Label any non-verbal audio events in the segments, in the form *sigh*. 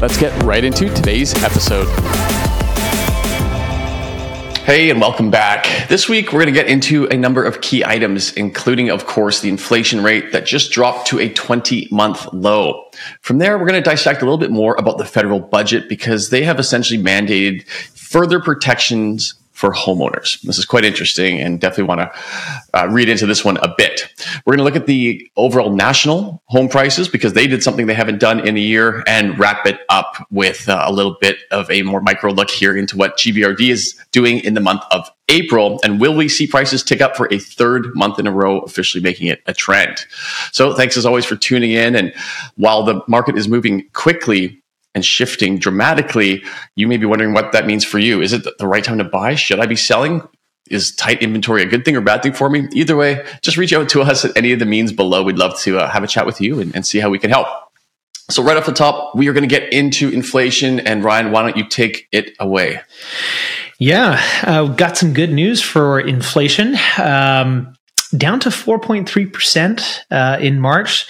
Let's get right into today's episode. Hey, and welcome back. This week, we're going to get into a number of key items, including, of course, the inflation rate that just dropped to a 20 month low. From there, we're going to dissect a little bit more about the federal budget because they have essentially mandated further protections for homeowners. This is quite interesting and definitely want to uh, read into this one a bit. We're going to look at the overall national home prices because they did something they haven't done in a year and wrap it up with uh, a little bit of a more micro look here into what GVRD is doing in the month of April. And will we see prices tick up for a third month in a row, officially making it a trend? So thanks as always for tuning in. And while the market is moving quickly, and shifting dramatically, you may be wondering what that means for you. Is it the right time to buy? Should I be selling? Is tight inventory a good thing or bad thing for me? Either way, just reach out to us at any of the means below. We'd love to uh, have a chat with you and, and see how we can help. So, right off the top, we are going to get into inflation. And Ryan, why don't you take it away? Yeah, uh, got some good news for inflation. Um, down to 4.3% uh, in March,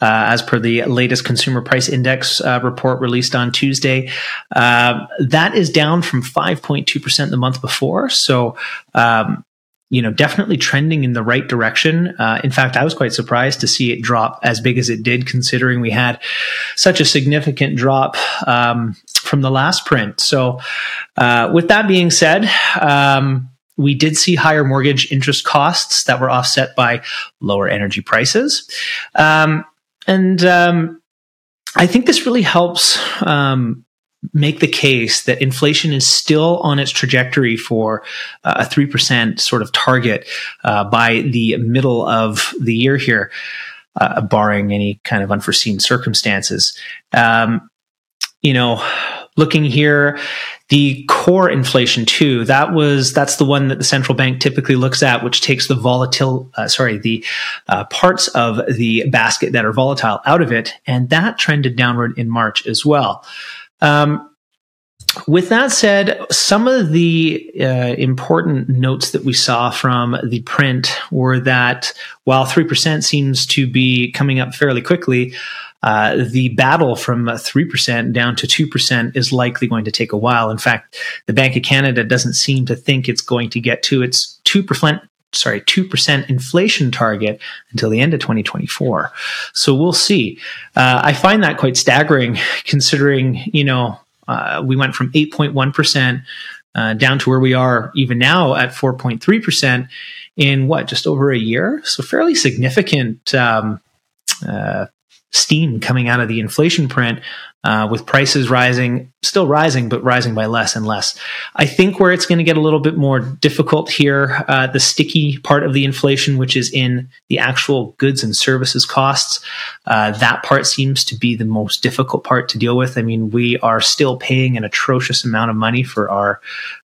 uh, as per the latest Consumer Price Index uh, report released on Tuesday. Uh, that is down from 5.2% the month before. So, um, you know, definitely trending in the right direction. Uh, in fact, I was quite surprised to see it drop as big as it did, considering we had such a significant drop um, from the last print. So, uh, with that being said, um, we did see higher mortgage interest costs that were offset by lower energy prices. Um, and um, I think this really helps um, make the case that inflation is still on its trajectory for uh, a 3% sort of target uh, by the middle of the year here, uh, barring any kind of unforeseen circumstances. Um, you know, looking here the core inflation too that was that's the one that the central bank typically looks at which takes the volatile uh, sorry the uh, parts of the basket that are volatile out of it and that trended downward in march as well. Um, with that said, some of the uh, important notes that we saw from the print were that while 3% seems to be coming up fairly quickly, uh, the battle from 3% down to 2% is likely going to take a while. In fact, the Bank of Canada doesn't seem to think it's going to get to its 2% sorry, 2% inflation target until the end of 2024. So we'll see. Uh, I find that quite staggering *laughs* considering, you know, uh, we went from 8.1% uh, down to where we are even now at 4.3% in what, just over a year? So fairly significant um, uh, steam coming out of the inflation print uh, with prices rising, still rising, but rising by less and less. I think where it's going to get a little bit more difficult here, uh, the sticky part of the inflation, which is in the actual goods and services costs, uh, that part seems to be the most difficult part to deal with. I mean, we are still paying an atrocious amount of money for our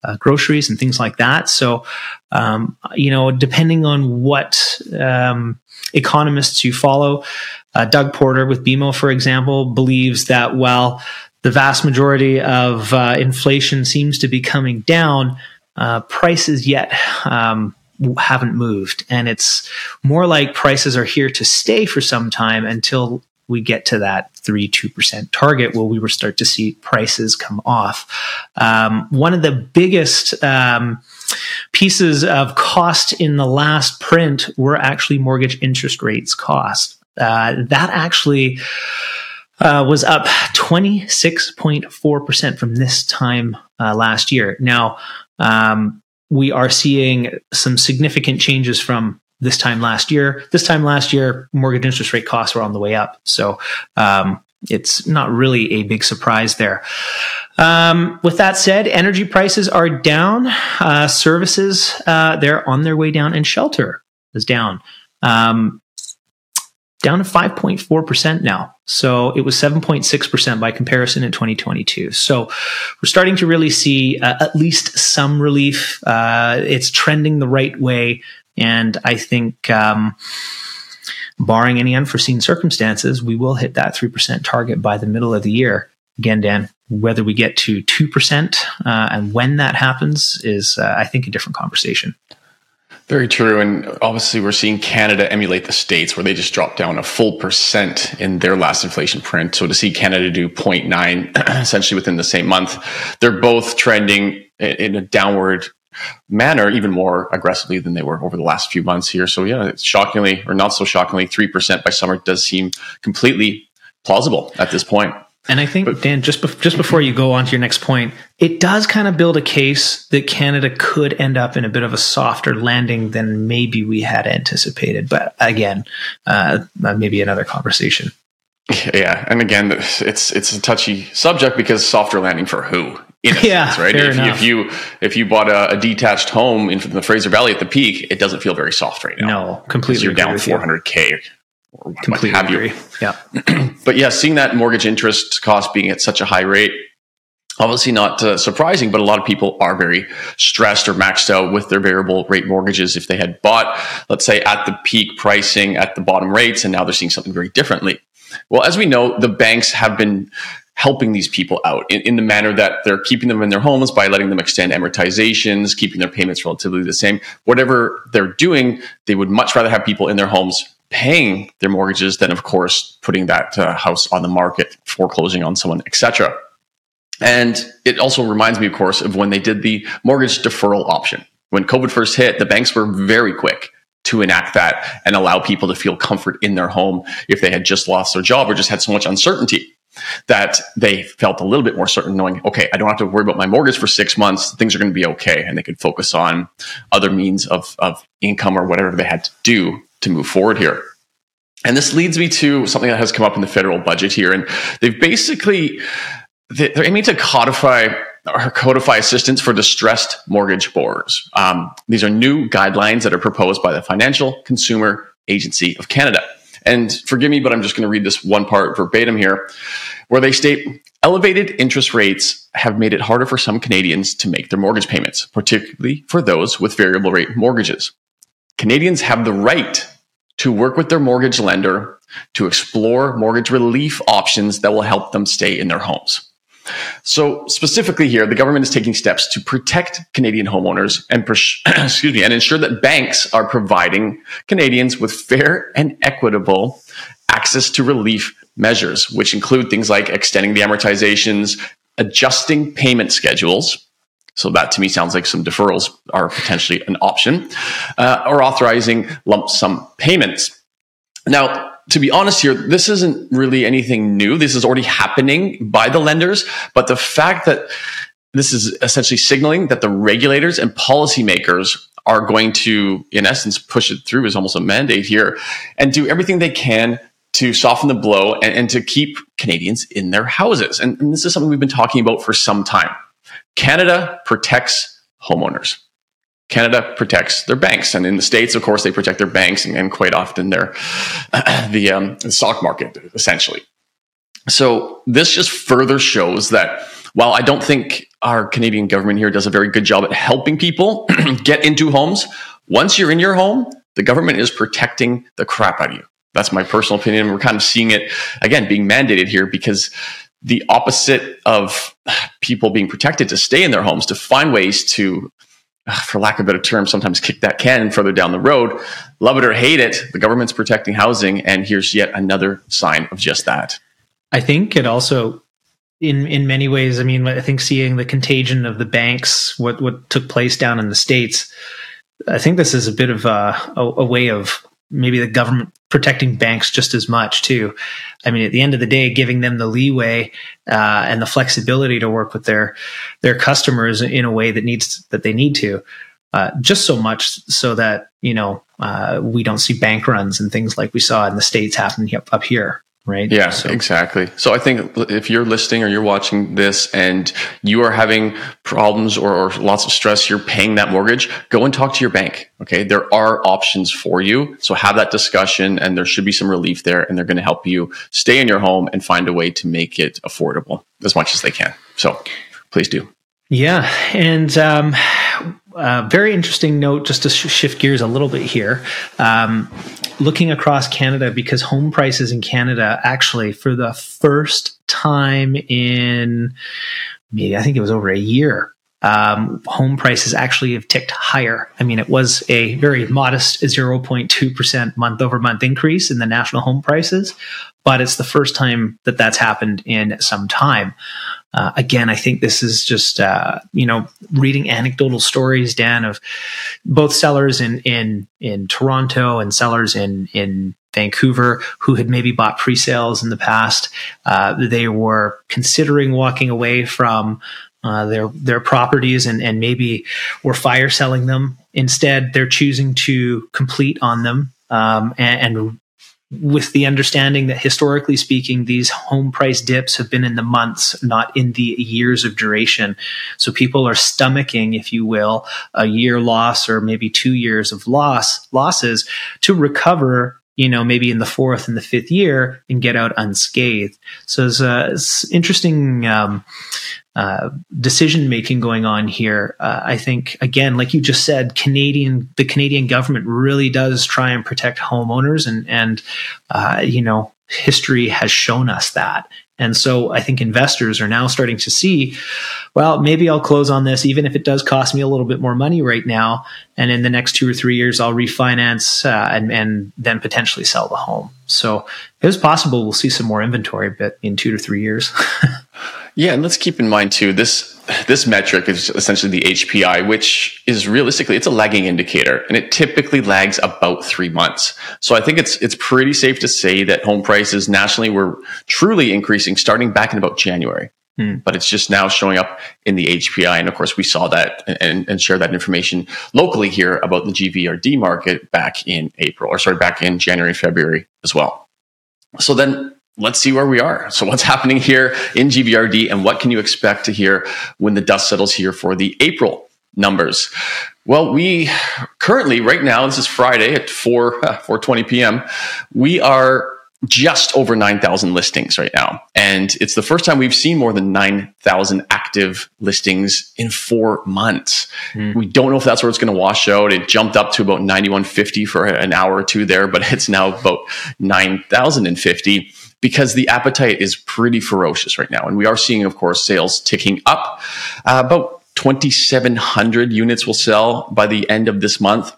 uh, groceries and things like that. So, um, you know, depending on what um, economists you follow, uh, Doug Porter with BMO, for example, believes that while the vast majority of uh, inflation seems to be coming down, uh, prices yet um, haven't moved. And it's more like prices are here to stay for some time until we get to that 3 2% target where we will start to see prices come off. Um, one of the biggest um, pieces of cost in the last print were actually mortgage interest rates cost. Uh, that actually uh, was up 26.4% from this time uh, last year. Now, um, we are seeing some significant changes from this time last year. This time last year, mortgage interest rate costs were on the way up. So, um, it's not really a big surprise there. Um, with that said, energy prices are down. Uh, services, uh, they're on their way down, and shelter is down. Um, down to 5.4% now. So it was 7.6% by comparison in 2022. So we're starting to really see uh, at least some relief. Uh, it's trending the right way. And I think, um, barring any unforeseen circumstances, we will hit that 3% target by the middle of the year. Again, Dan, whether we get to 2% uh, and when that happens is, uh, I think, a different conversation. Very true. And obviously, we're seeing Canada emulate the States where they just dropped down a full percent in their last inflation print. So to see Canada do 0.9 *clears throat* essentially within the same month, they're both trending in a downward manner even more aggressively than they were over the last few months here. So yeah, shockingly or not so shockingly, 3% by summer does seem completely plausible at this point. And I think, but, Dan, just be- just before you go on to your next point, it does kind of build a case that Canada could end up in a bit of a softer landing than maybe we had anticipated. But again, uh, maybe another conversation. *laughs* Yeah, and again, it's it's a touchy subject because softer landing for who? *laughs* yeah, sense, right? If, if, you if you bought a, a, detached home in the Fraser Valley at the peak, it doesn't feel very soft right now. No, completely. You're down 400k or Completely what have agree. you. Yeah. *clears throat* but yeah, seeing that mortgage interest cost being at such a high rate, obviously not uh, surprising, but a lot of people are very stressed or maxed out with their variable rate mortgages. If they had bought, let's say, at the peak pricing at the bottom rates, and now they're seeing something very differently. Well, as we know, the banks have been helping these people out in, in, the manner that they're keeping them in their homes by letting them extend amortizations, keeping their payments relatively the same. Whatever they're doing, they would much rather have people in their homes paying their mortgages than, of course, putting that uh, house on the market, foreclosing on someone, etc. And it also reminds me, of course, of when they did the mortgage deferral option. When COVID first hit, the banks were very quick to enact that and allow people to feel comfort in their home if they had just lost their job or just had so much uncertainty that they felt a little bit more certain knowing, okay, I don't have to worry about my mortgage for six months. Things are going to be okay. And they could focus on other means of, of income or whatever they had to do to move forward here. And this leads me to something that has come up in the federal budget here. And they've basically, they're aiming to codify or codify assistance for distressed mortgage borrowers. Um, these are new guidelines that are proposed by the Financial Consumer Agency of Canada. And forgive me, but I'm just going to read this one part verbatim here, where they state elevated interest rates have made it harder for some Canadians to make their mortgage payments, particularly for those with variable rate mortgages. Canadians have the right to work with their mortgage lender to explore mortgage relief options that will help them stay in their homes. So specifically here, the government is taking steps to protect Canadian homeowners and *clears throat* excuse me and ensure that banks are providing Canadians with fair and equitable access to relief measures, which include things like extending the amortizations, adjusting payment schedules, so that to me sounds like some deferrals are potentially an option, uh, or authorizing lump sum payments. Now, to be honest here, this isn't really anything new. This is already happening by the lenders, but the fact that this is essentially signaling that the regulators and policymakers are going to, in essence, push it through is almost a mandate here and do everything they can to soften the blow and, and to keep Canadians in their houses. And, and this is something we've been talking about for some time. Canada protects homeowners. Canada protects their banks, and in the states, of course, they protect their banks and, and quite often their uh, *clears throat* the, um, the stock market, essentially. So this just further shows that while I don't think our Canadian government here does a very good job at helping people *clears throat* get into homes, once you're in your home, the government is protecting the crap out of you. That's my personal opinion. We're kind of seeing it again being mandated here because the opposite of people being protected to stay in their homes, to find ways to, for lack of a better term, sometimes kick that can further down the road. Love it or hate it, the government's protecting housing. And here's yet another sign of just that. I think it also in in many ways, I mean, I think seeing the contagion of the banks, what what took place down in the states, I think this is a bit of a, a, a way of maybe the government protecting banks just as much too. I mean, at the end of the day, giving them the leeway uh, and the flexibility to work with their their customers in a way that needs that they need to, uh, just so much so that you know uh, we don't see bank runs and things like we saw in the states happening up, up here. Right? Yeah, so. exactly. So I think if you're listening or you're watching this and you are having problems or, or, lots of stress, you're paying that mortgage, go and talk to your bank. Okay. There are options for you. So have that discussion and there should be some relief there and they're going to help you stay in your home and find a way to make it affordable as much as they can. So please do. Yeah. And, um, uh, very interesting note, just to sh- shift gears a little bit here. Um, looking across Canada, because home prices in Canada actually, for the first time in maybe I think it was over a year, um, home prices actually have ticked higher. I mean, it was a very modest 0.2% month over month increase in the national home prices, but it's the first time that that's happened in some time. Uh, again, I think this is just uh, you know reading anecdotal stories, Dan, of both sellers in in in Toronto and sellers in in Vancouver who had maybe bought pre-sales in the past. Uh, they were considering walking away from uh, their their properties and and maybe were fire selling them. Instead, they're choosing to complete on them um, and, and with the understanding that historically speaking, these home price dips have been in the months, not in the years of duration. So people are stomaching, if you will, a year loss or maybe two years of loss losses to recover you know, maybe in the fourth and the fifth year and get out unscathed. So it's, uh, it's interesting um, uh, decision making going on here. Uh, I think again, like you just said, Canadian the Canadian government really does try and protect homeowners, and and uh, you know history has shown us that. And so I think investors are now starting to see, well, maybe I'll close on this, even if it does cost me a little bit more money right now. And in the next two or three years, I'll refinance uh, and, and then potentially sell the home. So it is possible we'll see some more inventory, but in two to three years. *laughs* Yeah, and let's keep in mind too this this metric is essentially the HPI, which is realistically it's a lagging indicator, and it typically lags about three months. So I think it's it's pretty safe to say that home prices nationally were truly increasing starting back in about January. Hmm. But it's just now showing up in the HPI. And of course, we saw that and, and share that information locally here about the GVRD market back in April, or sorry, back in January, February as well. So then let's see where we are. So what's happening here in GVRD and what can you expect to hear when the dust settles here for the April numbers? Well, we currently right now, this is Friday at 4, *laughs* 4.20 p.m. We are just over 9,000 listings right now. And it's the first time we've seen more than 9,000 active listings in four months. Mm. We don't know if that's where it's going to wash out. It jumped up to about 9,150 for an hour or two there, but it's now about 9,050 because the appetite is pretty ferocious right now. And we are seeing, of course, sales ticking up. Uh, about 2,700 units will sell by the end of this month.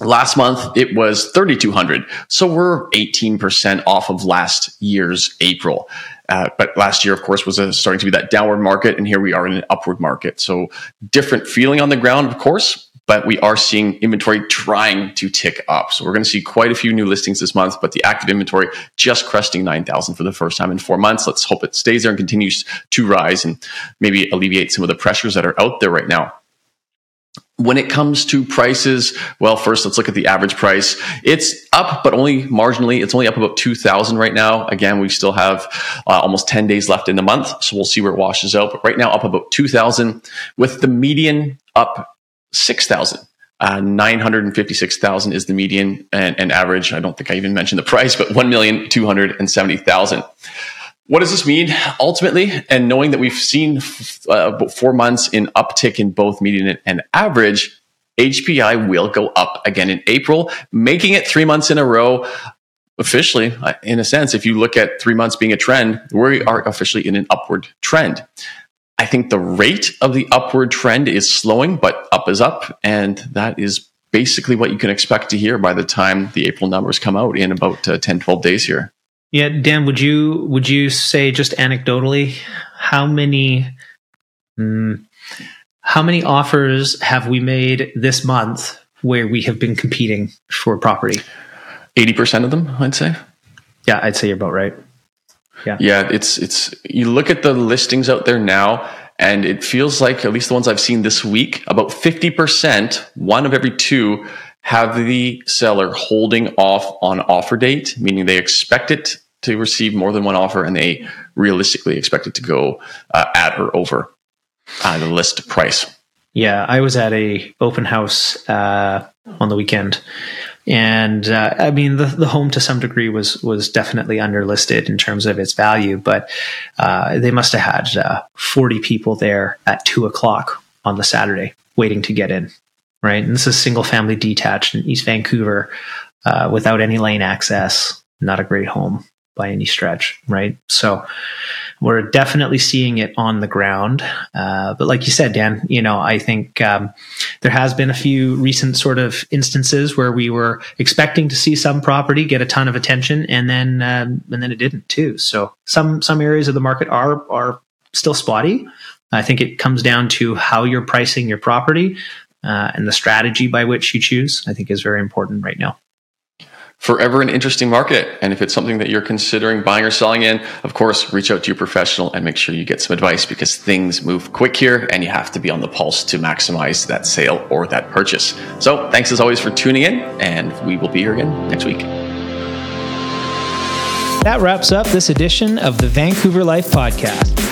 Last month, it was 3,200. So we're 18% off of last year's April. Uh, but last year, of course, was a, starting to be that downward market. And here we are in an upward market. So different feeling on the ground, of course, but we are seeing inventory trying to tick up. So we're going to see quite a few new listings this month, but the active inventory just cresting 9,000 for the first time in four months. Let's hope it stays there and continues to rise and maybe alleviate some of the pressures that are out there right now. When it comes to prices, well, first let's look at the average price. It's up, but only marginally. It's only up about 2000 right now. Again, we still have uh, almost 10 days left in the month. So we'll see where it washes out. But right now up about 2000 with the median up 6,000. Uh, 956,000 is the median and, and, average. I don't think I even mentioned the price, but 1,270,000. What does this mean ultimately? And knowing that we've seen uh, four months in uptick in both median and average, HPI will go up again in April, making it three months in a row. Officially, uh, in a sense, if you look at three months being a trend, we are officially in an upward trend. I think the rate of the upward trend is slowing, but up is up. And that is basically what you can expect to hear by the time the April numbers come out in about uh, 10, 12 days here. Yeah, Dan, would you would you say just anecdotally how many mm, how many offers have we made this month where we have been competing for property? 80% of them, I'd say. Yeah, I'd say you're about right. Yeah. Yeah, it's it's you look at the listings out there now and it feels like at least the ones I've seen this week, about 50%, one of every two have the seller holding off on offer date, meaning they expect it to receive more than one offer and they realistically expect it to go uh, at or over uh, the list price. Yeah, I was at a open house uh, on the weekend, and uh, I mean the the home to some degree was was definitely underlisted in terms of its value, but uh, they must have had uh, forty people there at two o'clock on the Saturday waiting to get in. Right, and this is single family detached in East Vancouver, uh, without any lane access. Not a great home by any stretch, right? So we're definitely seeing it on the ground. Uh, but like you said, Dan, you know, I think um, there has been a few recent sort of instances where we were expecting to see some property get a ton of attention, and then um, and then it didn't too. So some some areas of the market are are still spotty. I think it comes down to how you're pricing your property uh, and the strategy by which you choose. I think is very important right now forever an interesting market. And if it's something that you're considering buying or selling in, of course, reach out to your professional and make sure you get some advice because things move quick here and you have to be on the pulse to maximize that sale or that purchase. So thanks as always for tuning in and we will be here again next week. That wraps up this edition of the Vancouver Life Podcast.